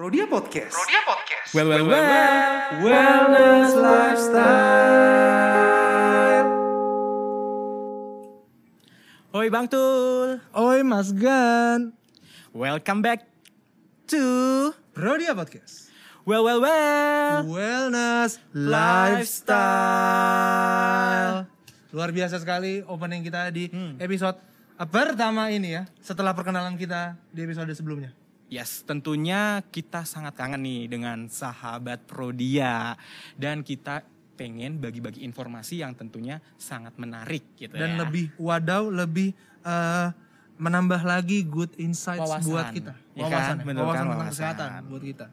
Prodia Podcast. Prodia Podcast. Well, well, well. Wellness Lifestyle. Oi Bang Tul. Oi Mas Gan. Welcome back to Prodia Podcast. Well, well, well. Wellness Lifestyle. Luar biasa sekali opening kita di episode pertama ini ya. Setelah perkenalan kita di episode sebelumnya. Yes, tentunya kita sangat kangen nih dengan sahabat Prodia dan kita pengen bagi-bagi informasi yang tentunya sangat menarik gitu Dan ya. lebih wadaw, lebih eh, menambah lagi good insights Wawasan. buat kita. Ya kan? Wawasan, ya, wawasan kan, tentang wawasan. kesehatan buat kita.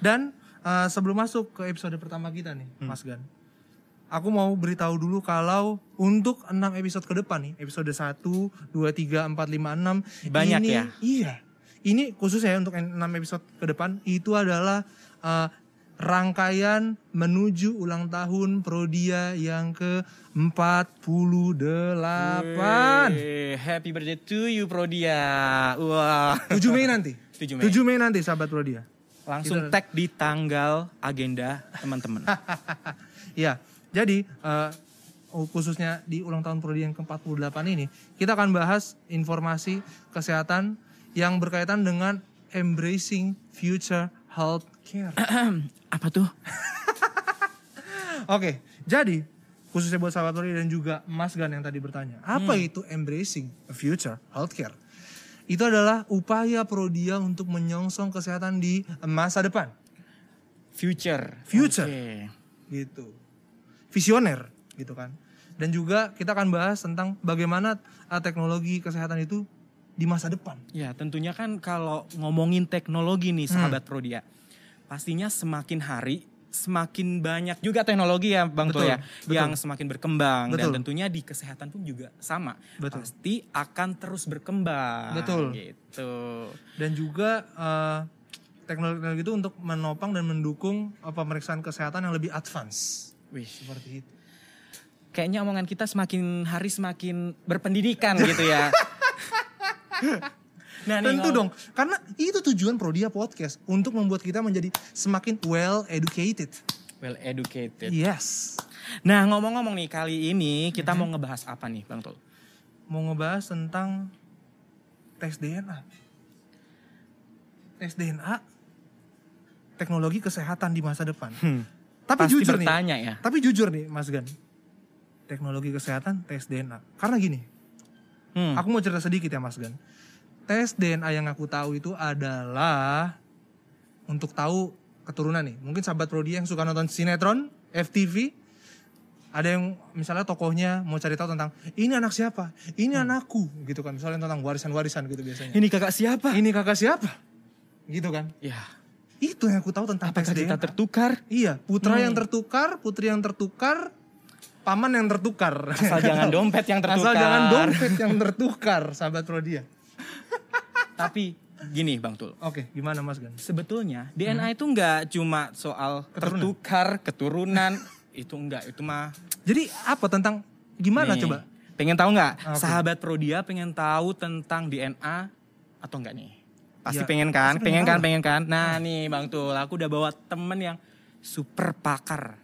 Dan eh, sebelum masuk ke episode pertama kita nih, Hmm. Mas Gan. Aku mau beritahu dulu kalau untuk 6 episode ke depan nih, episode 1, 2, 3, 4, 5, 6. Banyak ini, ya? Iya. Ini khusus ya untuk 6 episode ke depan, itu adalah eh, rangkaian menuju ulang tahun Prodia yang ke 48. Wih, happy birthday to you Prodia. Wah. 7 Mei nanti. 7 Mei. 7 Mei nanti sahabat Prodia. Langsung tag di tanggal agenda teman-teman. Ya, jadi eh, khususnya di ulang tahun Prodi yang ke-48 ini, kita akan bahas informasi kesehatan yang berkaitan dengan embracing future health care. Apa tuh? Oke, jadi khususnya buat sahabat Prodi dan juga Mas Gan yang tadi bertanya, apa itu embracing future health care? Itu adalah upaya Prodia untuk menyongsong kesehatan di masa depan. Future. Future. Oke. gitu visioner gitu kan dan juga kita akan bahas tentang bagaimana uh, teknologi kesehatan itu di masa depan Ya tentunya kan kalau ngomongin teknologi nih sahabat Prodia, pastinya semakin hari semakin banyak juga teknologi ya Bang Betul, Tul ya, betul. yang semakin berkembang Betul. dan tentunya di kesehatan pun juga sama, Betul. pasti akan terus berkembang. Betul. Gitu. dan juga uh, teknologi itu untuk menopang dan mendukung uh, pemeriksaan kesehatan yang lebih advance Wih, seperti itu kayaknya omongan kita semakin hari semakin berpendidikan gitu ya. nah, nih, tentu dong karena itu tujuan Prodia Podcast untuk membuat kita menjadi semakin well educated Well educated. yes Nah ngomong-ngomong nih kali ini kita mau ngebahas apa nih Bang Tul? mau ngebahas tentang tes DNA. Tes DNA teknologi kesehatan di masa depan. Hmm. Tapi Pasti jujur nih, bertanya ya. tapi jujur nih Mas Gan. Teknologi kesehatan tes DNA. Karena gini, Hmm. aku mau cerita sedikit ya Mas Gan. Tes DNA yang aku tahu itu adalah untuk tahu keturunan nih. Mungkin sahabat Prodi yang suka nonton sinetron, FTV, ada yang misalnya tokohnya mau cari tahu tentang ini anak siapa, ini anakku gitu kan. Misalnya tentang warisan-warisan gitu biasanya. Ini kakak siapa? Ini kakak siapa? Gitu kan. Ya, Itu yang aku tahu tentang apakah tes kita DNA. tertukar? Iya, putra Hmm. yang tertukar, putri yang tertukar, paman yang tertukar. Asal jangan dompet yang tertukar. Asal jangan dompet yang tertukar, sahabat Prodia. Tapi gini Bang Tul. Oke, gimana Mas Gan? Sebetulnya DNA itu nggak cuma soal Keturunan. tertukar, keturunan. itu enggak, itu mah. Jadi apa tentang gimana nih, coba? Pengen tahu nggak? Oke. Sahabat Prodia pengen tahu tentang DNA atau enggak nih? Pasti Ya, pengen kan? pasti pengen pengen kan? tahu Pengen kan? Nah nih Bang Tul, aku udah bawa temen yang super pakar.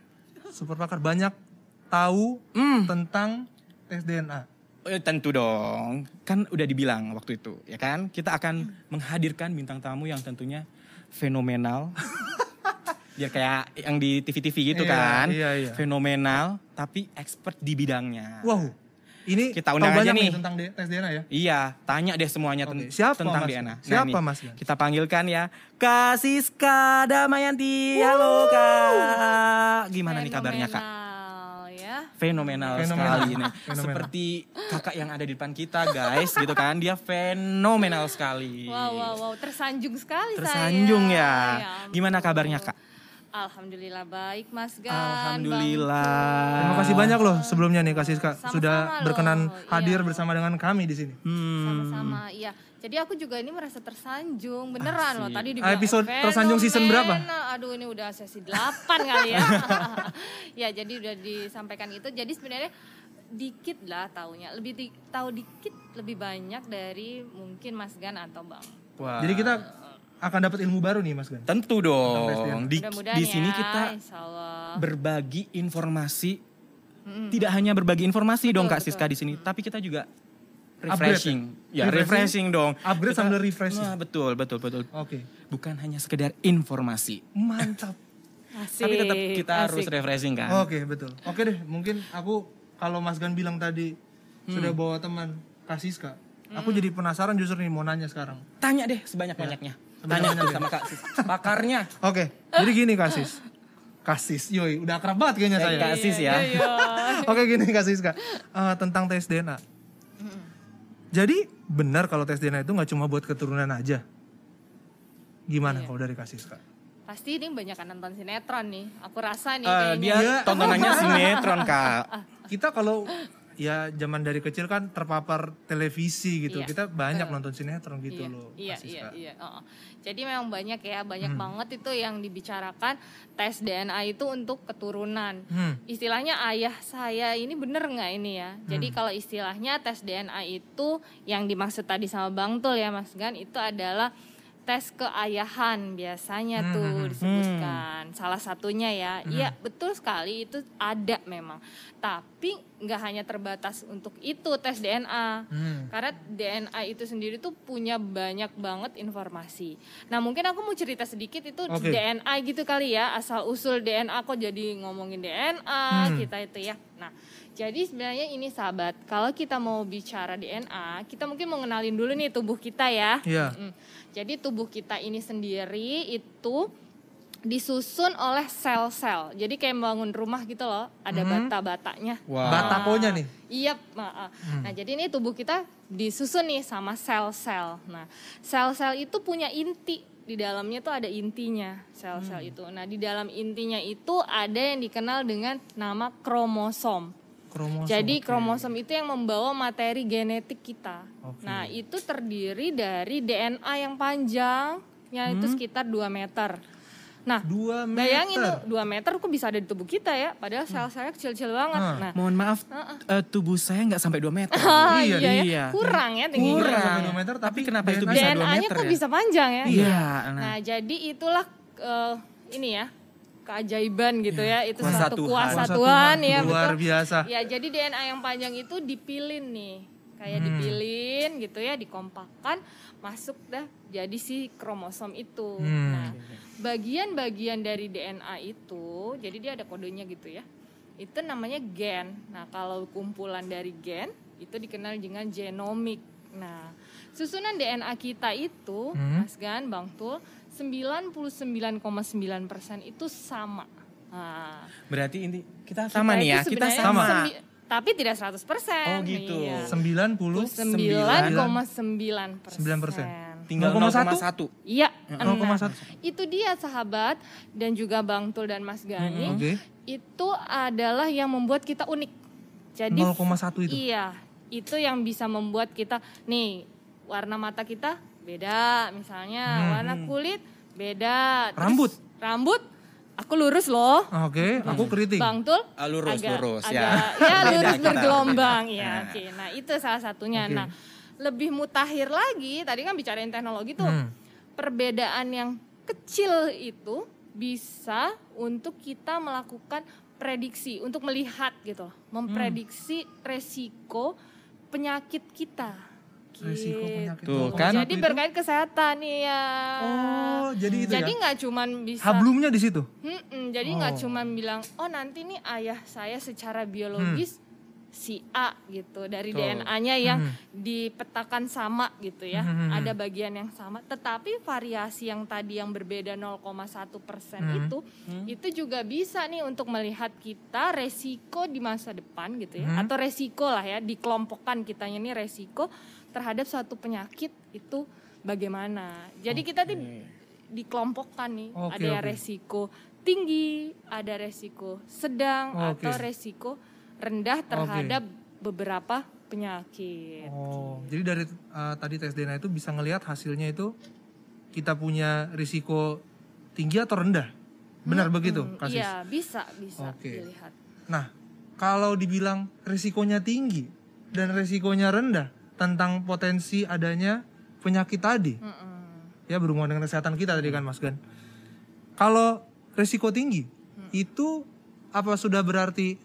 Super pakar banyak tahu Hmm. tentang tes DNA. Eh, tentu dong, kan udah dibilang waktu itu, ya kan? Kita akan menghadirkan bintang tamu yang tentunya fenomenal. Biar kayak yang di TV-TV gitu Iya, kan. iya, iya. Fenomenal, tapi expert di bidangnya. Wow. Ini Kita undang aja banyak nih. tentang tes DNA ya? Iya, tanya deh semuanya Oke, ten- siapa, tentang Mas? DNA. Siapa, nih, Mas? Kita panggilkan ya, Kak Siska Damayanti. Halo Kak. Gimana nih kabarnya Kak? Fenomenal, ya. fenomenal, sekali nih. Fenomenal. Seperti kakak yang ada di depan kita, guys, gitu kan. Dia fenomenal sekali. Wow, wow, wow, tersanjung sekali Tersanjung saya. ya. ampun. Gimana kabarnya, Kak? Alhamdulillah baik, Mas Gan. Alhamdulillah. Terima kasih banyak loh sebelumnya nih Kasih Kak Sama-sama sudah loh, berkenan iya. hadir bersama dengan kami di sini. Hmm. Sama-sama, iya. Jadi aku juga ini merasa tersanjung, beneran loh. Tadi dibilang Episode eh, tersanjung season berapa? Aduh, ini udah sesi 8 kali ya. ya, jadi udah disampaikan itu. Jadi sebenarnya dikit lah taunya, lebih di- tahu dikit lebih banyak dari mungkin Mas Gan atau Bang. Wah. Jadi kita akan dapat ilmu baru nih Mas Gan. Tentu dong. Di, di sini ya, kita berbagi informasi. Tidak hanya berbagi informasi dong Kak betul. Siska di sini, tapi kita juga Upgrade refreshing. Ya, Refreshing? refreshing dong. Upgrade Kita- sambil refreshing. Nah, betul, betul, betul. Oke. Bukan hanya sekedar informasi, Mantap. Asik, tapi tetap kita harus asik. refreshing kan. Oke, betul. Oke deh, mungkin aku kalau Mas Gan bilang tadi sudah bawa teman Kasiska. Aku jadi penasaran justru nih mau nanya sekarang. Tanya deh sebanyak-banyaknya. Tanya sama Kak Sis. Pakarnya. Oke, jadi gini Kasis. Kasis, yoi, udah akrab banget kayaknya saya. Kak Sis ya. Iya, iya. Oke gini Kak Siska, Eh, tentang tes DNA. Jadi benar kalau tes DNA itu nggak cuma buat keturunan aja. Gimana kalau dari Kak Siska? Pasti ini banyak kan nonton sinetron nih. Aku rasa nih Eh, kayaknya. dia Iya. tontonannya sinetron Kak. Kita kalau ya zaman dari kecil kan terpapar televisi gitu, Iya, kita banyak nonton sinetron gitu iya, loh. Iya, iya, iya. Oh. Jadi memang banyak ya, banyak Hmm. banget itu yang dibicarakan tes DNA itu untuk keturunan. Hmm. Istilahnya ayah saya ini bener nggak ini ya? Hmm. Jadi kalau istilahnya tes DNA itu yang dimaksud tadi sama Bang Tul ya Mas Gan itu adalah tes keayahan biasanya Hmm, tuh hmm, hmm. disebutkan. Salah satunya ya, iya betul sekali itu ada memang. Tapi nggak hanya terbatas untuk itu tes DNA. Hmm. Karena DNA itu sendiri tuh punya banyak banget informasi. Nah mungkin aku mau cerita sedikit itu Oke. DNA gitu kali ya asal usul DNA kok jadi ngomongin DNA Hmm. kita itu ya. Nah jadi sebenarnya ini sahabat kalau kita mau bicara DNA kita mungkin mau ngenalin dulu nih tubuh kita ya. Iya. Mm. Jadi tubuh kita ini sendiri itu disusun oleh sel-sel. Jadi kayak bangun rumah gitu loh, ada Mhm. bata-batanya. Wah. Batakonya nih. Iya, ah. nah jadi ini tubuh kita disusun nih sama sel-sel. Nah, sel-sel itu punya inti di dalamnya tuh ada intinya sel-sel itu. Nah, di dalam intinya itu ada yang dikenal dengan nama kromosom. Kromosom. Jadi kromosom itu yang membawa materi genetik kita. Oke. Nah, itu terdiri dari DNA yang panjang, yang itu sekitar 2 meter. Nah, Dua meter. bayangin tuh 2 meter kok bisa ada di tubuh kita ya, padahal sel-selnya kecil-kecil banget. Hmm. Nah, Mohon maaf, eh, tubuh saya nggak sampai 2 meter. Ah, Iya, iya, ya. iya. kurang ya tingginya. Kurang sampai dua meter, tapi kenapa itu bisa dua DNA-nya meter kok ya? bisa panjang ya? Iya. Nah, Nah, jadi itulah eh, ini ya keajaiban gitu ya. Itu Kuasa satu Tuhan. kuasa Kuasa Tuhan, Tuhan, ya luar betul. biasa. Ya, jadi DNA yang panjang itu dipilin nih. Kayak Hmm. dipilin gitu ya, dikompakkan, masuk dah jadi si kromosom itu. Hmm. Nah, bagian-bagian dari DNA itu, jadi dia ada kodenya gitu ya. Itu namanya gen. Nah, kalau kumpulan dari gen itu dikenal dengan genomik. Nah, susunan DNA kita itu, Hmm. Mas Gan, Bang Tul, 99,9% itu sama. Nah, berarti inti kita sama nih ya, kita sama. sembi- tapi tidak 100%. Oh, gitu. Iya. 90 9,9 9%. Tinggal 0,1? 0,1. Iya, 0,1. nah, itu dia sahabat dan juga Bang Tul dan Mas Gani. Oke. Itu adalah yang membuat kita unik. Jadi 0,1 itu. Iya, itu yang bisa membuat kita nih warna mata kita beda, misalnya Hmm. warna kulit beda. Terus Rambut? Rambut aku lurus loh. Oke, aku keriting. Bang Tul Ah, lurus, agak, lurus, ya. agak, ya. Beda lurus bergelombang ya. Nah. Oke, nah itu salah satunya. Oke. Nah, lebih mutakhir lagi, tadi kan bicarain teknologi tuh. Hmm. Perbedaan yang kecil itu bisa untuk kita melakukan prediksi, untuk melihat gitu, memprediksi resiko penyakit kita. Resiko Gitu. penyakit. Tuh, Oh, kan? Jadi itu- berkait kesehatan nih ya. Oh, jadi itu Jadi ya. nggak cuman bisa Hablumnya di situ. Mm-mm, jadi nggak Oh. cuma bilang oh nanti nih ayah saya secara biologis si A gitu dari. DNA-nya yang Hmm. dipetakan sama gitu ya Hmm, hmm, hmm. ada bagian yang sama tetapi variasi yang tadi yang berbeda 0,1 persen Hmm. itu itu juga bisa nih untuk melihat kita resiko di masa depan gitu ya Hmm. atau resiko lah ya dikelompokkan kitanya nih resiko terhadap suatu penyakit itu bagaimana jadi kita tuh dikelompokkan nih Oke, ada yang oke. resiko tinggi ada resiko sedang Oke. atau resiko rendah terhadap beberapa penyakit Oh, jadi dari uh, tadi tes DNA itu bisa ngelihat hasilnya itu kita punya risiko tinggi atau rendah. Benar begitu, Hmm, Kasis? iya bisa bisa Oke. dilihat Nah, kalau dibilang risikonya tinggi dan risikonya rendah tentang potensi adanya penyakit tadi, Mm-mm. ya berhubungan dengan kesehatan kita tadi kan Mas Gan. Kalau risiko tinggi itu apa sudah berarti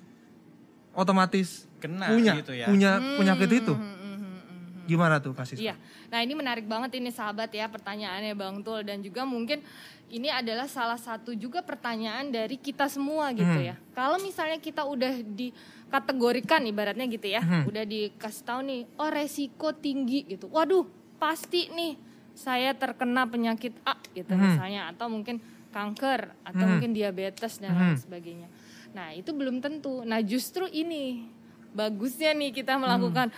otomatis Kena punya gitu ya. punya penyakit itu? Hmm, hmm, hmm, hmm. Gimana tuh kasih? Iya, nah ini menarik banget ini sahabat ya pertanyaannya Bang Tul dan juga mungkin ini adalah salah satu juga pertanyaan dari kita semua gitu Hmm. ya. Kalau misalnya kita udah dikategorikan ibaratnya gitu ya, Hmm. udah dikasih tahu nih, oh resiko tinggi gitu. Waduh, pasti nih saya terkena penyakit A gitu Hmm. misalnya atau mungkin kanker atau Hmm. mungkin diabetes dan lain sebagainya. Nah, itu belum tentu. Nah, justru ini bagusnya nih kita melakukan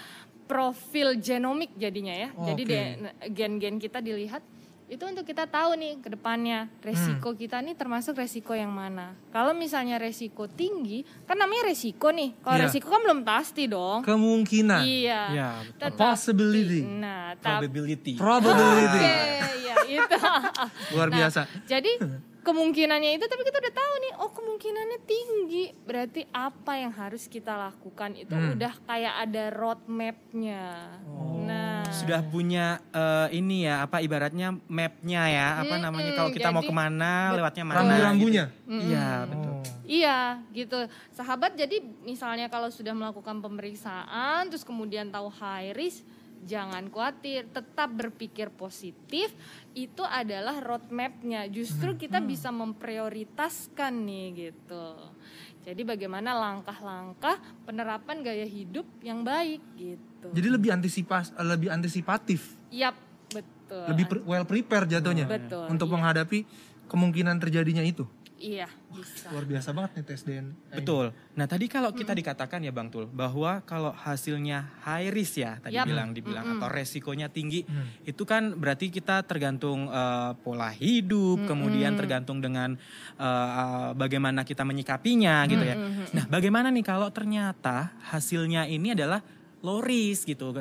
profil genomik jadinya ya. Jadi Oke. de- gen-gen kita dilihat itu untuk kita tahu nih ke depannya resiko Hmm. kita nih termasuk resiko yang mana. Kalau misalnya resiko tinggi, kan namanya resiko nih. Kalau Iya. resiko kan belum pasti dong. Kemungkinan, Iya. Ya, betul. Tetapi- possibility, Nah, Probability. probability, Oke, ya itu. luar Nah, biasa. Jadi kemungkinannya itu tapi kita udah tahu nih, oh kemungkinannya tinggi. Berarti apa yang harus kita lakukan itu Hmm. udah kayak ada roadmap-nya. Nah, Sudah punya eh, ini ya apa ibaratnya mapnya ya apa namanya kalau kita mau jadi- ke mana lewatnya mana. Rambu-rambunya. gitu. Iya betul. Oh. Iya gitu. Sahabat jadi misalnya kalau sudah melakukan pemeriksaan terus kemudian tahu high risk jangan khawatir, tetap berpikir positif. Itu adalah roadmap-nya. Justru kita bisa memprioritaskan nih gitu. Jadi bagaimana langkah-langkah penerapan gaya hidup yang baik gitu. Jadi lebih antisipas, lebih antisipatif, Yap, betul. lebih pre- well prepared jatuhnya Betul, untuk iya. menghadapi kemungkinan terjadinya itu. Iya, bisa. Luar biasa banget nih tes DNA. Betul. Nah tadi kalau kita dikatakan ya Bang Tul bahwa kalau hasilnya high risk ya tadi Yap. bilang dibilang atau resikonya tinggi Hmm. itu kan berarti kita tergantung eh, pola hidup kemudian tergantung dengan eh, bagaimana kita menyikapinya gitu ya. Nah bagaimana nih kalau ternyata hasilnya ini adalah low risk gitu.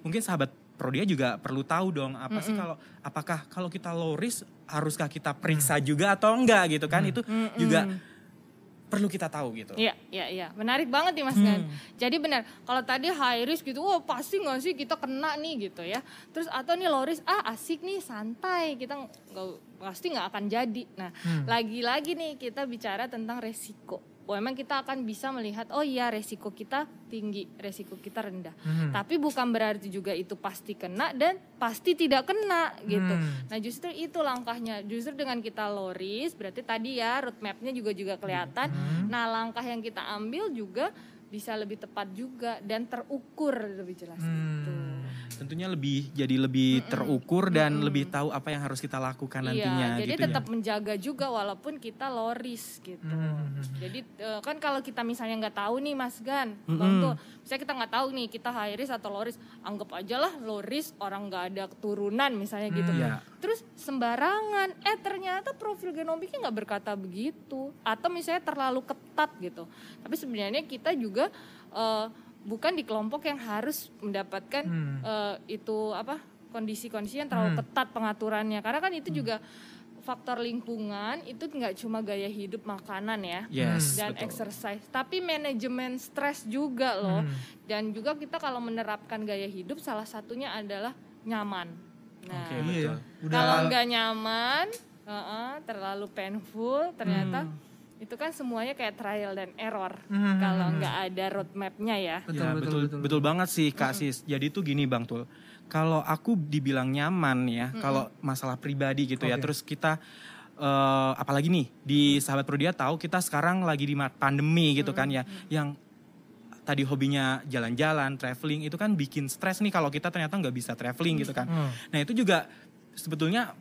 Mungkin sahabat Prodia juga perlu tahu dong apa sih kalau apakah kalau kita low risk haruskah kita periksa juga atau enggak gitu kan itu juga perlu kita tahu gitu. Iya, iya, iya. Menarik banget nih Mas Gan. Jadi benar, kalau tadi high risk gitu, wah pasti nggak sih kita kena nih gitu ya. Terus atau nih low risk, ah asik nih santai, kita nggak pasti nggak akan jadi. Nah, lagi-lagi nih kita bicara tentang resiko. Memang kita akan bisa melihat, oh iya resiko kita tinggi, resiko kita rendah. Tapi bukan berarti juga itu pasti kena dan pasti tidak kena gitu. Hmm. Nah justru itu langkahnya. Justru dengan kita low risk, berarti tadi ya roadmapnya juga juga kelihatan. Nah langkah yang kita ambil juga bisa lebih tepat juga dan terukur lebih jelas gitu. Tentunya lebih jadi lebih terukur dan lebih tahu apa yang harus kita lakukan nantinya Iya, jadi gitu ya. tetap menjaga juga walaupun kita low risk gitu. Jadi eh, kan kalau kita misalnya nggak tahu nih Mas Gan, Bang tuh, misalnya kita nggak tahu nih kita high risk atau low risk, anggap aja lah low risk orang nggak ada keturunan misalnya gitu. Iya. Terus sembarangan, eh ternyata profil genomiknya nggak berkata begitu, atau misalnya terlalu ketat gitu. Tapi sebenarnya kita juga eh, bukan di kelompok yang harus mendapatkan Hmm. eh, itu apa kondisi-kondisi yang terlalu ketat pengaturannya, karena kan itu juga faktor lingkungan itu nggak cuma gaya hidup makanan ya Yes, dan betul. exercise tapi manajemen stres juga loh dan juga kita kalau menerapkan gaya hidup salah satunya adalah nyaman nah Oke, Iya ya. Udah kalau nggak nyaman uh-uh, terlalu painful ternyata Hmm. Itu kan semuanya kayak trial dan error Hmm. kalau nggak ada roadmapnya ya betul, Ya, betul, betul, betul, betul, banget sih Kak Sis. Jadi tuh gini Bang Tul. Kalau aku dibilang nyaman ya, kalau masalah pribadi gitu ya, Oke. terus kita eh, apalagi nih di sahabat Prodia tahu kita sekarang lagi di pandemi gitu kan ya, yang tadi hobinya jalan-jalan, traveling itu kan bikin stres nih kalau kita ternyata nggak bisa traveling gitu kan. Hmm. Nah itu juga sebetulnya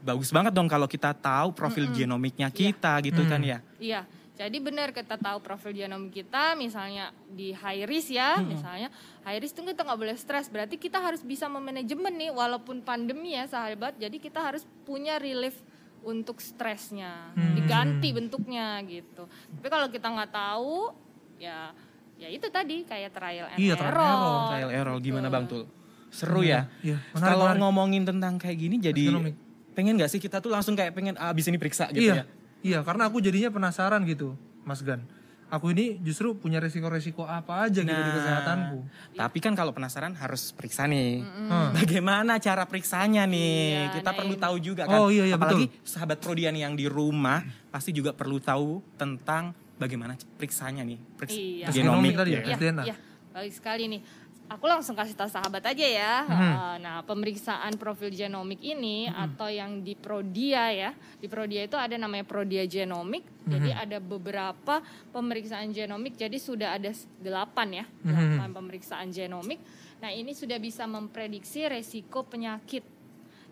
bagus banget dong kalau kita tahu profil genomiknya kita gitu kan ya. Iya, jadi benar kita tahu profil genom kita, misalnya di high risk ya, misalnya high risk itu kita nggak boleh stres. Berarti kita harus bisa memanajemen nih, walaupun pandemi ya sahabat. Jadi kita harus punya relief untuk stresnya, diganti bentuknya gitu. Tapi kalau kita nggak tahu, ya ya itu tadi kayak trial and Iya, trial and error. error. Trial error gimana Bang Tul? Seru ya. Iya, menarik, Kalau menarik. ngomongin tentang kayak gini jadi Genomik. Pengen gak sih kita tuh langsung kayak pengen ah, abis ini periksa gitu iya, ya? iya, karena aku jadinya penasaran gitu, Mas Gan. aku ini justru punya resiko-resiko apa aja gitu di Nah, kesehatanku. Tapi kan kalau penasaran harus periksa nih. Hmm. Bagaimana cara periksanya nih? Iya, Kita nah perlu ini. tahu juga kan. Oh, iya, iya, Apalagi sahabat Prodian yang di rumah pasti juga perlu tahu tentang bagaimana periksanya nih. Periks Iya. Genomik tadi ya, Iya, tes DNA. iya. baik sekali nih. Aku langsung kasih tahu sahabat aja ya. Hmm. Uh, Nah, pemeriksaan profil genomik ini atau yang di Prodia ya. Di Prodia itu ada namanya Prodia Genomik. Jadi Hmm. ada beberapa pemeriksaan genomik. Jadi sudah ada delapan ya, Hmm. delapan pemeriksaan genomik. Nah, ini sudah bisa memprediksi resiko penyakit.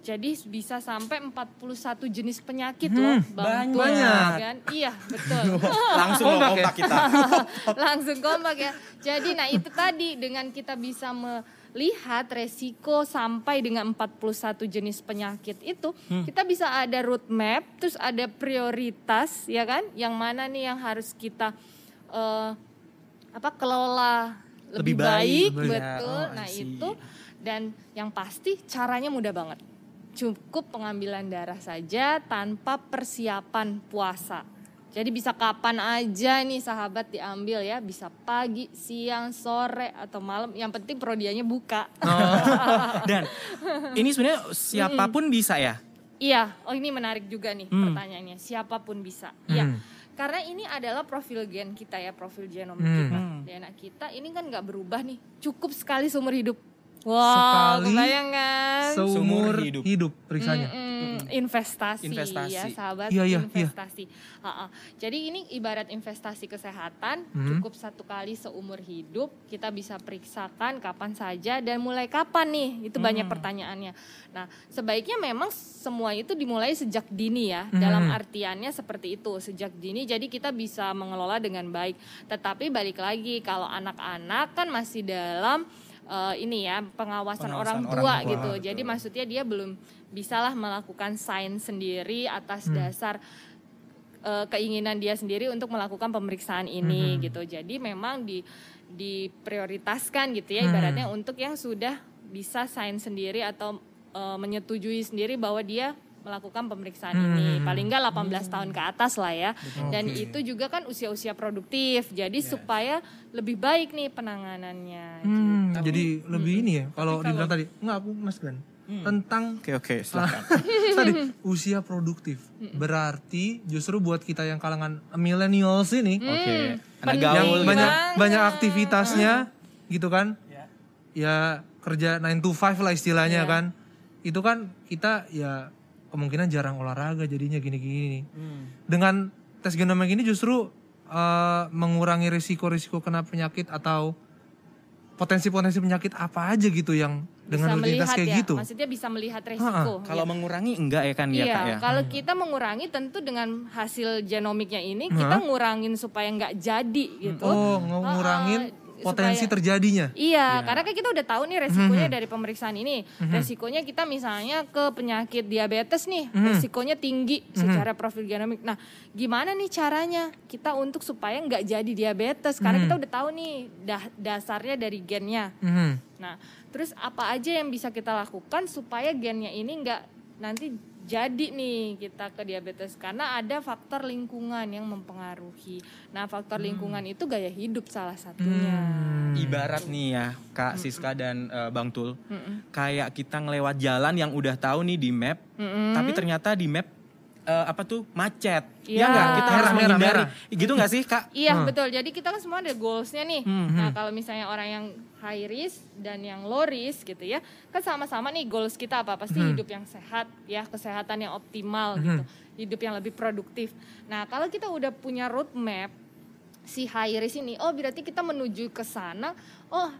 Jadi bisa sampai 41 jenis penyakit loh, Bang. Tuh, banyak. kan? Iya, betul. Langsung Kompak kompak, ya? kita. langsung kompak ya. Jadi nah itu tadi dengan kita bisa melihat resiko sampai dengan 41 jenis penyakit itu, kita bisa ada roadmap, terus ada prioritas ya kan, yang mana nih yang harus kita eh, apa kelola lebih, Lebih baik, baik, ya. betul. Oh, I nah see. itu dan yang pasti caranya mudah banget. Cukup pengambilan darah saja tanpa persiapan puasa. Jadi bisa kapan aja nih sahabat diambil ya, bisa pagi, siang, sore atau malam. Yang penting prodianya buka. Dan ini sebenarnya siapa pun bisa ya. Iya, oh ini menarik juga nih Hmm. pertanyaannya. Siapa pun bisa. Iya. Hmm. Karena ini adalah profil gen kita ya, profil genom Hmm. kita. Hmm. DNA kita ini kan nggak berubah nih. Cukup sekali seumur hidup. Wow, Sekali kebayang kan? Seumur hidup. hidup, periksanya. Mm-mm, investasi, Investasi. ya sahabat Iya, iya, iya. investasi Ha-ha. jadi ini ibarat investasi kesehatan Hmm. cukup satu kali seumur hidup kita bisa periksakan kapan saja dan mulai kapan nih itu banyak pertanyaannya nah sebaiknya memang semua itu dimulai sejak dini ya Hmm. dalam artiannya seperti itu sejak dini jadi kita bisa mengelola dengan baik tetapi balik lagi kalau anak-anak kan masih dalam eh, ini ya pengawasan, Pengawasan orang orang tua tua, gitu betul. jadi maksudnya dia belum bisalah melakukan sains sendiri atas Hmm. dasar eh, keinginan dia sendiri untuk melakukan pemeriksaan ini Mhm. gitu. Jadi memang di diprioritaskan gitu ya Hmm. ibaratnya untuk yang sudah bisa sains sendiri atau eh, menyetujui sendiri bahwa dia melakukan pemeriksaan ini Hmm. paling enggak 18 tahun ke atas lah ya. Dan Oke. itu juga kan usia-usia produktif. Jadi Yes. supaya lebih baik nih penanganannya. Hmm, gitu. jadi lebih ini ya. Kalau Tapi dibilang tadi, enggak aku Mas Gan. Hmm. Tentang Oke oke silakan. tadi usia produktif. Berarti justru buat kita yang kalangan millennials ini Oke. Hmm, Anak penting yang gaul gitu. banyak banget. banyak aktivitasnya gitu kan. Ya. Ya kerja 9 to 5 lah istilahnya Iya. kan. Itu kan kita ya kemungkinan jarang olahraga jadinya gini-gini nih. Hmm. Dengan tes genomik ini justru eh, mengurangi risiko-risiko kena penyakit atau potensi-potensi penyakit apa aja gitu yang dengan bisa rutinitas melihat kayak ya, gitu. maksudnya bisa melihat resiko. Kalau ya. mengurangi enggak ya kan ya Iya, kak ya. kalau kita mengurangi tentu dengan hasil genomiknya ini kita ngurangin supaya nggak jadi gitu. Oh, ngurangin potensi supaya- terjadinya. Iya, Iya. karena kan kita udah tahu nih resikonya dari pemeriksaan ini. Resikonya kita misalnya ke penyakit diabetes nih, resikonya tinggi secara profil genomik. Nah, gimana nih caranya kita untuk supaya nggak jadi diabetes? Karena kita udah tahu nih dah- dasarnya dari gennya. Mhm. Nah, terus apa aja yang bisa kita lakukan supaya gennya ini nggak nanti jadi nih kita ke diabetes karena ada faktor lingkungan yang mempengaruhi. Nah, faktor lingkungan itu gaya hidup salah satunya. Hmm. Ibarat nih ya Kak Siska dan eh, Bang Tul, Mm-mm. kayak kita ngelewat jalan yang udah tahu nih di map, Mm-mm. tapi ternyata di map eh, apa tuh macet. Iya. Iya nggak? Kita harus Merah, menghindari. merah. Gitu nggak sih Kak? Iya Hmm. betul. Jadi kita kan semua ada goalsnya nih. Hmm, Nah kalau misalnya orang yang high risk dan yang low risk gitu ya, kan sama-sama nih goals kita apa? Pasti Hmm. hidup yang sehat, ya kesehatan yang optimal Hmm. gitu, hidup yang lebih produktif. Nah kalau kita udah punya roadmap si high risk ini, oh berarti kita menuju ke sana. Oh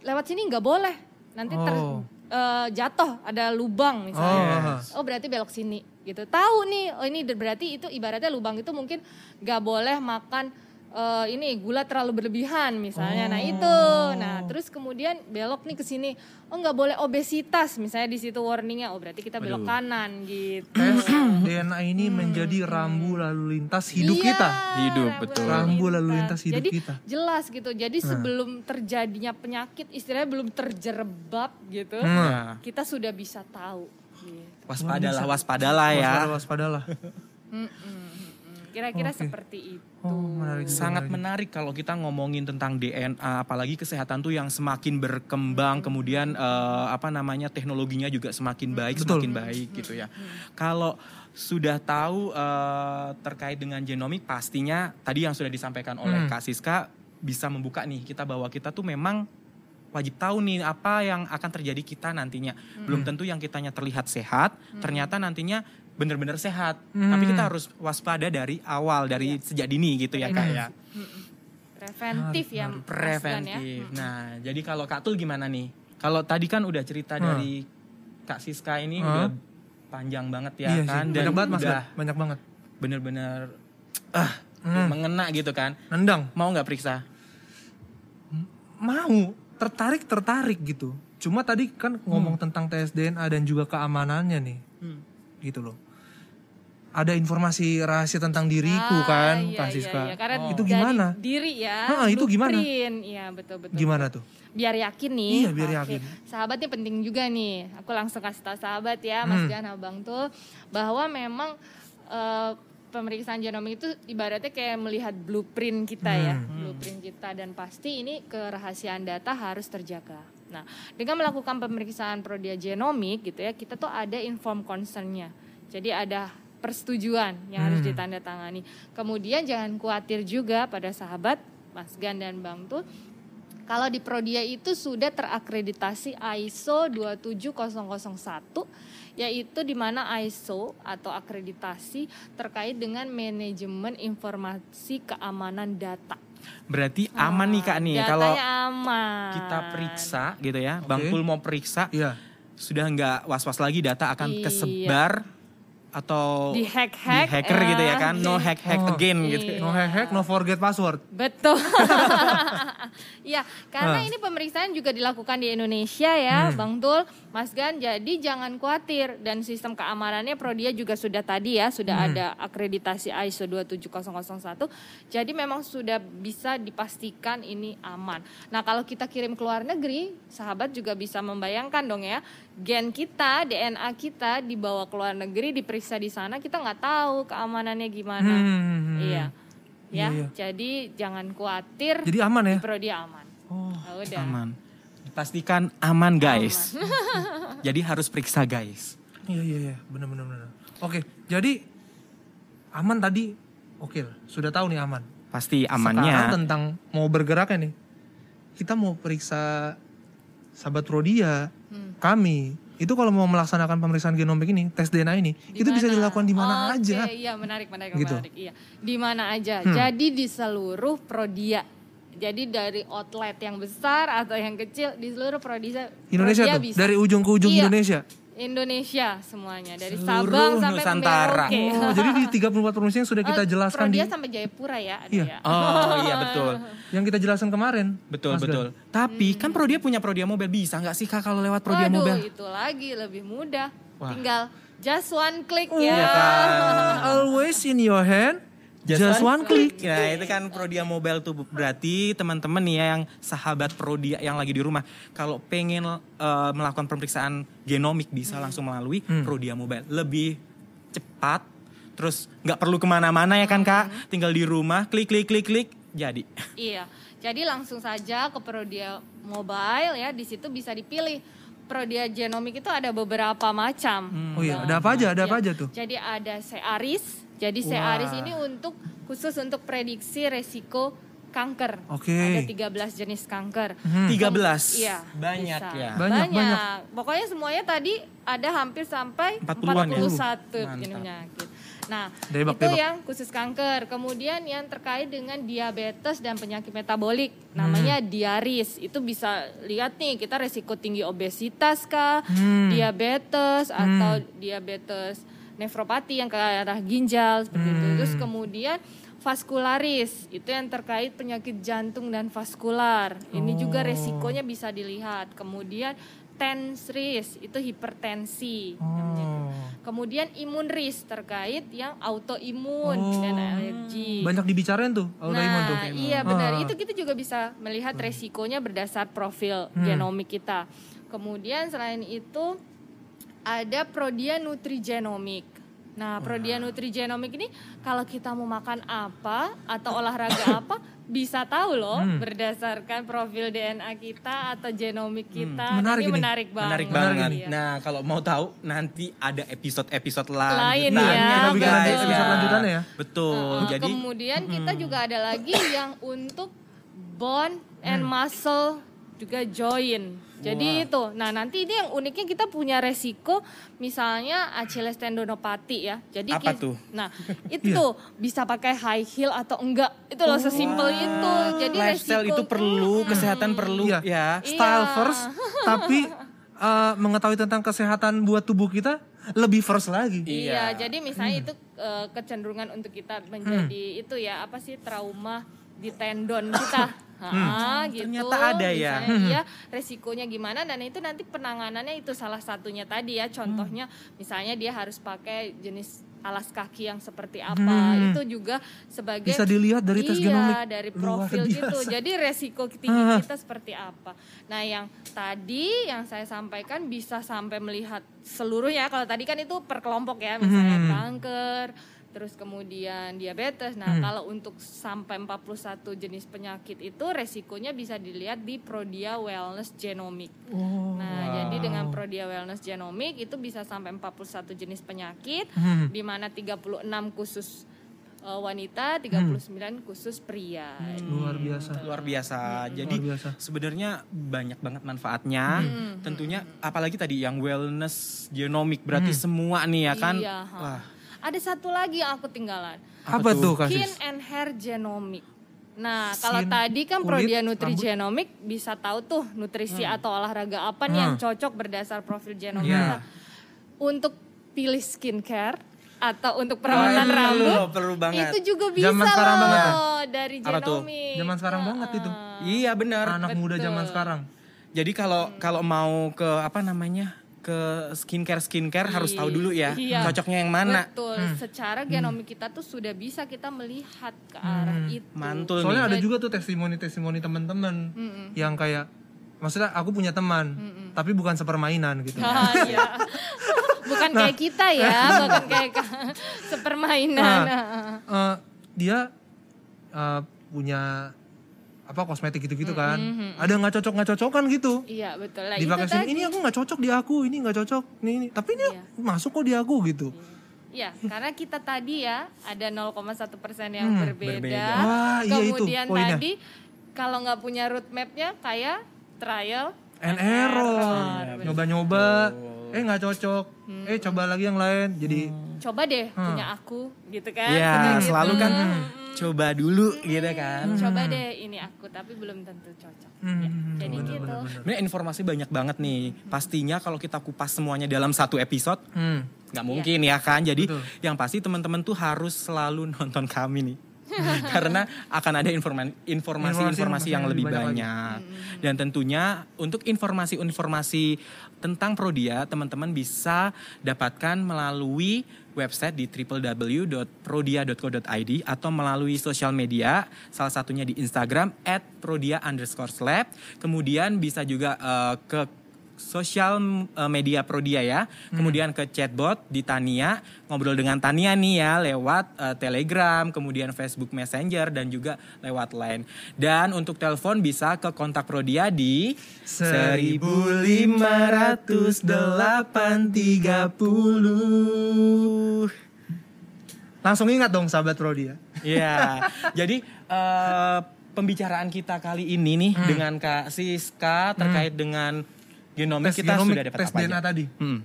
lewat sini nggak boleh, nanti ter, Oh. Eh, jatuh ada lubang Oh, misalnya. aha. Oh berarti belok sini gitu. Tahu nih, oh ini berarti itu ibaratnya lubang itu mungkin nggak boleh makan eh, ini gula terlalu berlebihan misalnya. Nah itu, nah terus kemudian belok nih ke sini. Oh nggak boleh obesitas misalnya di situ warningnya. Oh berarti kita belok Waduh. kanan gitu. tes DNA ini menjadi rambu lalu lintas hidup Iya, kita. Hidup, rambu betul. Rambu lalu lintas hidup Jadi kita. jelas gitu. Jadi sebelum terjadinya penyakit, istilahnya belum terjerebab gitu, Hmm. Nah, kita sudah bisa tahu. Gitu. waspadalah, waspadalah ya. Waspada, waspadalah. Mm-mm. Kira-kira Oke. seperti itu. Oh, menarik Sangat menarik. menarik kalau kita ngomongin tentang DNA, apalagi kesehatan tuh yang semakin berkembang, kemudian eh, apa namanya teknologinya juga semakin baik, Betul. semakin baik gitu ya. Kalau sudah tahu eh, terkait dengan genomik, pastinya tadi yang sudah disampaikan oleh Hmm. Kak Siska bisa membuka nih kita bahwa kita tuh memang wajib tahu nih apa yang akan terjadi kita nantinya. Belum tentu yang kitanya terlihat sehat, ternyata nantinya benar-benar sehat. Hmm. Tapi kita harus waspada dari awal, dari sejak dini gitu ya kak ya. Preventif ya, Mas Gan ya. Preventif. Nah, jadi kalau Kak Tul gimana nih? Kalau tadi kan udah cerita Hmm. dari Kak Siska ini Hmm. udah panjang banget ya iya kan sih. Banyak banget Mas, banyak banget. bener-bener ah Hmm. mengena gitu kan. Nendang. Mau nggak periksa? Mau, tertarik tertarik gitu. Cuma tadi kan ngomong tentang tes DNA dan juga keamanannya nih. Gitu loh. Ada informasi rahasia tentang diriku Ah, kan, iya, Kak iya, iya. Karena Itu dari gimana? Diri ya. Ah, itu gimana? Iya, betul betul. Gimana tuh? Biar yakin nih. Iya, biar Oke. yakin. Sahabat nih penting juga nih. Aku langsung kasih tahu sahabat ya, Mas Hmm. Gan Abang tuh bahwa memang eh, pemeriksaan genomik itu ibaratnya kayak melihat blueprint kita ya, Hmm. blueprint kita dan pasti ini kerahasiaan data harus terjaga. Nah, dengan melakukan pemeriksaan prodia genomik gitu ya, kita tuh ada inform concernnya. Jadi ada persetujuan yang harus Hmm. ditandatangani. Kemudian jangan khawatir juga pada sahabat Mas Gan dan Bang tuh kalau di Prodia itu sudah terakreditasi ISO 27001 yaitu di mana ISO atau akreditasi terkait dengan manajemen informasi keamanan data. Berarti aman nih Kak nih Datanya kalau aman. kita periksa gitu ya. Bang Oke. Pul mau periksa Iya. sudah nggak was-was lagi data akan Iya. kesebar atau Di hack-hack, hacker gitu ya kan. No hack-hack Oh. again Iya. gitu. No hack hack, no forget password. Betul. ya, karena Ah. ini pemeriksaan juga dilakukan di Indonesia ya, Hmm. Bang Tul, Mas Gan. Jadi jangan khawatir dan sistem keamanannya Prodia juga sudah tadi ya, sudah Hmm. ada akreditasi ISO 27001. Jadi memang sudah bisa dipastikan ini aman. Nah, kalau kita kirim ke luar negeri, sahabat juga bisa membayangkan dong ya, gen kita, DNA kita dibawa ke luar negeri diperiksa di sana, kita nggak tahu keamanannya gimana. Hmm. Iya. Ya, Iya, iya. jadi jangan khawatir. Jadi aman ya? Prodia aman. Oh. Ah, udah. Aman. Dipastikan aman guys. Jadi harus periksa guys. Iya iya iya, benar benar benar. Oke, jadi aman tadi. Oke, lah, sudah tahu nih aman. Pasti Sekarang amannya. tentang mau bergerak nih. Kita mau periksa sahabat Prodia, Hmm. kami. Itu kalau mau melaksanakan pemeriksaan genomik ini, tes DNA ini, Di itu bisa dilakukan di mana Oke, aja. Iya, menarik, menarik, Gitu. menarik. Iya, di mana aja. Hmm. Jadi di seluruh Prodia. Jadi dari outlet yang besar atau yang kecil di seluruh Prodia. Indonesia Prodia tuh, bisa. dari ujung ke ujung Iya. Indonesia. Indonesia semuanya dari Seluruh Sabang sampai Nusantara. Merauke. Oh, jadi di 34 provinsi yang sudah kita Eh, jelaskan di Prodia sampai Jayapura ya ada Iya. ya. Oh iya betul. yang kita jelaskan kemarin. Betul Mas betul. Tapi Hmm. kan Prodia punya Prodia Mobile bisa nggak sih Kak kalau lewat Prodia Waduh, Mobile? itu lagi lebih mudah. Wah. Tinggal just one click Oh, ya. Kan? Always in your hand, just, one click. Nah itu kan Prodia Mobile tuh berarti teman-teman nih ya yang sahabat Prodia yang lagi di rumah kalau pengen eh, melakukan pemeriksaan genomik bisa langsung melalui Hmm. Prodia Mobile lebih cepat terus nggak perlu ke mana-mana ya kan kak tinggal di rumah klik klik klik klik jadi Iya. Jadi langsung saja ke Prodia Mobile ya, di situ bisa dipilih. Prodia Genomik itu ada beberapa macam. Oh iya, ada apa aja? Ada apa Ya, aja tuh? Jadi ada Searis. Jadi Wah. Searis ini untuk khusus untuk prediksi resiko kanker. Oke. Ada 13 jenis kanker. Hmm. 13 Iya, banyak bisa. ya Banyak, banyak. Pokoknya semuanya tadi ada hampir sampai 40-an ya? 41 Mantap. jenis penyakit. Nah, Debak, itu debak. yang khusus kanker. Kemudian yang terkait dengan diabetes dan penyakit metabolik, namanya Hmm. diaris. Itu bisa lihat nih, kita resiko tinggi obesitas kah, Hmm. diabetes atau diabetes nefropati yang ke arah ginjal seperti itu. Hmm. Terus kemudian vaskularis itu yang terkait penyakit jantung dan vaskular. Ini juga Oh. resikonya bisa dilihat. Kemudian tense risk itu hipertensi. namanya. Oh. Kemudian imun risk terkait yang autoimun Oh. dan alergi. Banyak dibicarain tuh autoimun Nah, tuh. iya benar. Ah. Itu kita juga bisa melihat resikonya berdasar profil Hmm. genomik kita. Kemudian selain itu ada prodia nutrigenomik. Nah, Prodia Nutrigenomic ini kalau kita mau makan apa atau olahraga apa bisa tahu loh Hmm. berdasarkan profil DNA kita atau genomik kita. Hmm. Menarik ini menarik banget. Menarik banget. Iya. Nah, kalau mau tahu nanti ada episode-episode Lain lanjutan. ya, nanti betul. episode lanjutannya ya. Betul. Uh, Jadi kemudian kita juga ada lagi yang untuk bone and Hmm. muscle juga join. Jadi itu. Nah, nanti ini yang uniknya kita punya resiko misalnya Achilles tendonopati ya. Jadi Apa ki- tuh? Nah, itu Iya. bisa pakai high heel atau enggak. Itu loh sesimpel itu. Jadi lifestyle resiko itu perlu, kesehatan perlu Iya. ya. Style Iya. first, tapi uh, mengetahui tentang kesehatan buat tubuh kita lebih first lagi. Iya, Iya. jadi misalnya itu eh, kecenderungan untuk kita menjadi itu ya apa sih trauma di tendon kita. Ah, gitu. Ternyata ada ya. Misalnya dia resikonya gimana dan itu nanti penanganannya itu salah satunya tadi ya. Contohnya misalnya dia harus pakai jenis alas kaki yang seperti apa. Hmm. Itu juga sebagai Bisa dilihat dari tes iya, genomik. dari profil gitu. Jadi resiko tinggi Ah. kita seperti apa. Nah, yang tadi yang saya sampaikan bisa sampai melihat seluruhnya. Kalau tadi kan itu per kelompok ya, misalnya Hmm. kanker, terus kemudian diabetes. Nah, kalau untuk sampai 41 jenis penyakit itu resikonya bisa dilihat di Prodia Wellness Genomic. Oh. Nah, jadi dengan Prodia Wellness Genomic itu bisa sampai 41 jenis penyakit Hmm. di mana 36 khusus uh, wanita, 39 khusus pria. Luar biasa. luar biasa. Jadi Luar biasa. sebenarnya banyak banget manfaatnya. Tentunya apalagi tadi yang wellness genomik berarti semua nih ya kan. Iya, ha. Wah, Ada satu lagi yang aku tinggalan. Apa, tuh Skin kasus? and hair genomic. Nah, kalau Skin, tadi kan kulit, Prodia rambut. Nutrigenomic bisa tahu tuh nutrisi atau olahraga apa nih Hmm. yang cocok berdasar profil genom Iya. kita. Untuk pilih skincare atau untuk perawatan Perlu, rambut perlu banget. itu juga bisa Zaman sekarang loh banget ya? dari Apa tuh? genomik. Zaman sekarang Nah, banget itu. Iya benar. Anak muda zaman sekarang. Jadi kalau kalau mau ke apa namanya? Ke skincare skincare harus tahu dulu ya Iya. cocoknya yang mana. Betul, Hmm. secara genomik kita tuh sudah bisa kita melihat ke arah itu. Mantul Soalnya nih. ada juga tuh testimoni-testimoni teman-teman yang kayak maksudnya aku punya teman, tapi bukan sepermainan gitu. Ah, iya. bukan Nah. kayak kita ya, bukan kayak ka- sepermainan. Nah. Eh, dia eh, punya apa kosmetik gitu-gitu kan. Ada nggak cocok nggak cocokan gitu. Iya betul lah. Dipakai itu sini ini aku nggak cocok di aku, ini nggak cocok, ini, ini. Tapi ini Iya. masuk kok di aku gitu. Iya, karena kita tadi ya ada 0,1 persen yang Hmm, berbeda. berbeda. Wah, iya itu Kemudian poinnya. tadi kalau nggak punya roadmapnya kayak trial And error. Betul. Nyoba-nyoba, eh nggak cocok. Eh coba lagi yang lain. Jadi Coba deh punya aku gitu kan. Iya, gitu. selalu kan coba dulu gitu kan. Coba deh ini aku tapi belum tentu cocok. Ya, hmm, jadi gitu. Ini informasi banyak banget nih. Pastinya kalau kita kupas semuanya dalam satu episode hmm, nggak mungkin ya kan. Jadi Betul. yang pasti teman-teman tuh harus selalu nonton kami nih. Karena akan ada informa- informasi-informasi yang lebih banyak. Dan tentunya untuk informasi-informasi tentang Prodia, teman-teman bisa dapatkan melalui website di www.prodia.co.id atau melalui sosial media, salah satunya di Instagram @prodia underscore lab. Kemudian bisa juga eh, ke sosial eh, media Prodia ya. Kemudian ke chatbot di Tania, ngobrol dengan Tania nih ya lewat eh, Telegram, kemudian Facebook Messenger dan juga lewat Line. Dan untuk telepon bisa ke kontak Prodia di 150830. langsung ingat dong sahabat Prodi ya. Iya. Jadi eh, pembicaraan kita kali ini nih dengan Kak Siska terkait dengan genomik Tes kita genomik, sudah dapat tes apa DNA aja? tadi. Hmm.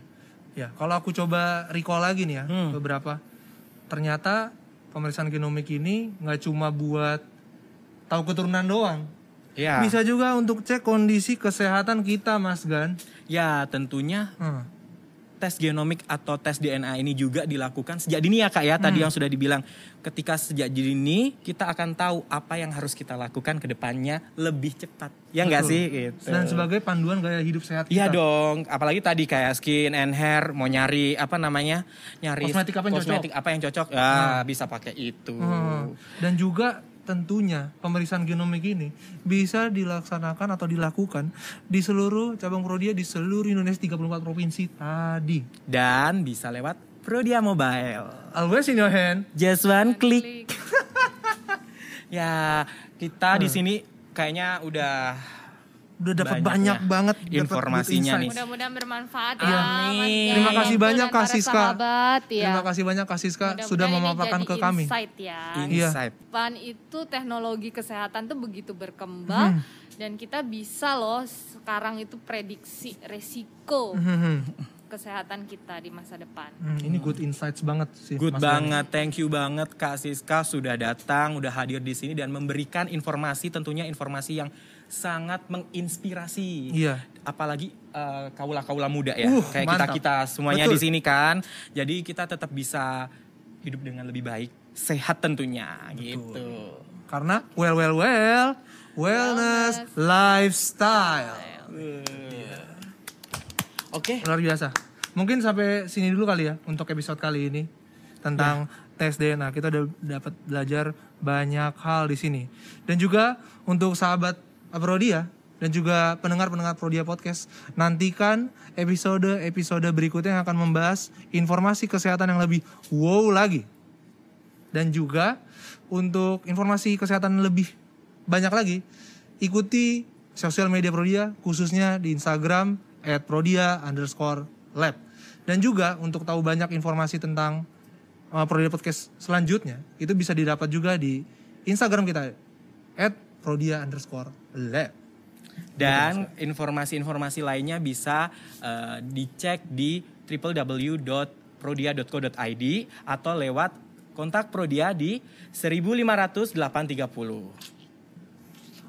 Ya, kalau aku coba recall lagi nih ya, Hmm. beberapa. Ternyata pemeriksaan genomik ini nggak cuma buat tahu keturunan doang. Ya. Bisa juga untuk cek kondisi kesehatan kita, Mas Gan. Ya, tentunya Hmm. Tes genomik atau tes DNA ini juga dilakukan sejak dini ya Kak ya. Tadi yang sudah dibilang ketika sejak dini kita akan tahu apa yang harus kita lakukan ke depannya lebih cepat. Ya enggak sih gitu. Dan sebagai panduan gaya hidup sehat kita. Iya dong, apalagi tadi kayak skin and hair mau nyari apa namanya? Nyari Kosmetik apa yang kosmetik apa yang cocok? Ya, bisa pakai itu. Hmm. Dan juga tentunya pemeriksaan genomik ini bisa dilaksanakan atau dilakukan di seluruh cabang Prodia di seluruh Indonesia 34 provinsi tadi. Dan bisa lewat Prodia Mobile. Always in your hand. Just one click. Ya, kita di sini kayaknya udah Udah dapat Banyak banyak, ya banget informasinya nih. Mudah-mudahan bermanfaat Amin. ya. Gay. Terima kasih Dan banyak, Kak Siska. Sahabat, ya. Terima kasih banyak Kak Siska Mudah-mudahan sudah memaparkan ke kami. Insight ya. Iya. insight. Depan itu teknologi kesehatan tuh begitu berkembang Hmm. dan kita bisa loh sekarang itu prediksi resiko Hmm, kesehatan kita di masa depan. hmm, ini good insights banget sih. Good Mas Dani. banget, thank you banget Kak Siska sudah datang, udah hadir di sini dan memberikan informasi tentunya informasi yang sangat menginspirasi. Iya. Apalagi eh, kaula-kaula muda ya, Uh, kayak mantap. kita kita semuanya Betul. di sini kan. Jadi kita tetap bisa hidup dengan lebih baik, sehat tentunya gitu. Karena well well well wellness, lifestyle. Oke. Luar biasa. Mungkin sampai sini dulu kali ya untuk episode kali ini tentang tes DNA. Kita udah dapat belajar banyak hal di sini. Dan juga untuk sahabat Prodia dan juga pendengar-pendengar Prodia Podcast, nantikan episode-episode berikutnya yang akan membahas informasi kesehatan yang lebih wow lagi. Dan juga untuk informasi kesehatan lebih banyak lagi, ikuti sosial media Prodia khususnya di Instagram at Prodia underscore lab. Dan juga untuk tahu banyak informasi tentang uh, Prodia Podcast selanjutnya, itu bisa didapat juga di Instagram kita at Prodia underscore lab. Dan informasi-informasi lainnya bisa eh, dicek di www.prodia.co.id atau lewat kontak Prodia di 15830.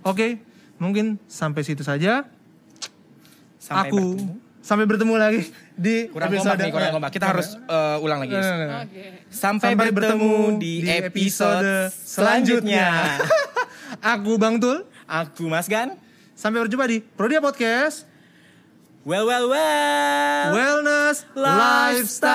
Oke, mungkin sampai situ saja. Sampai Aku bertemu. sampai bertemu lagi di Kurang episode kompak nih, kurang kompak. Kita harus eh, ulang lagi. Nah, nah, nah. Oke. Sampai, Sampai bertemu, bertemu di di episode, episode selanjutnya. Aku Bang Tul. Aku Mas Gan. Sampai berjumpa di Prodia Podcast Well, well, well. Wellness Lifestyle.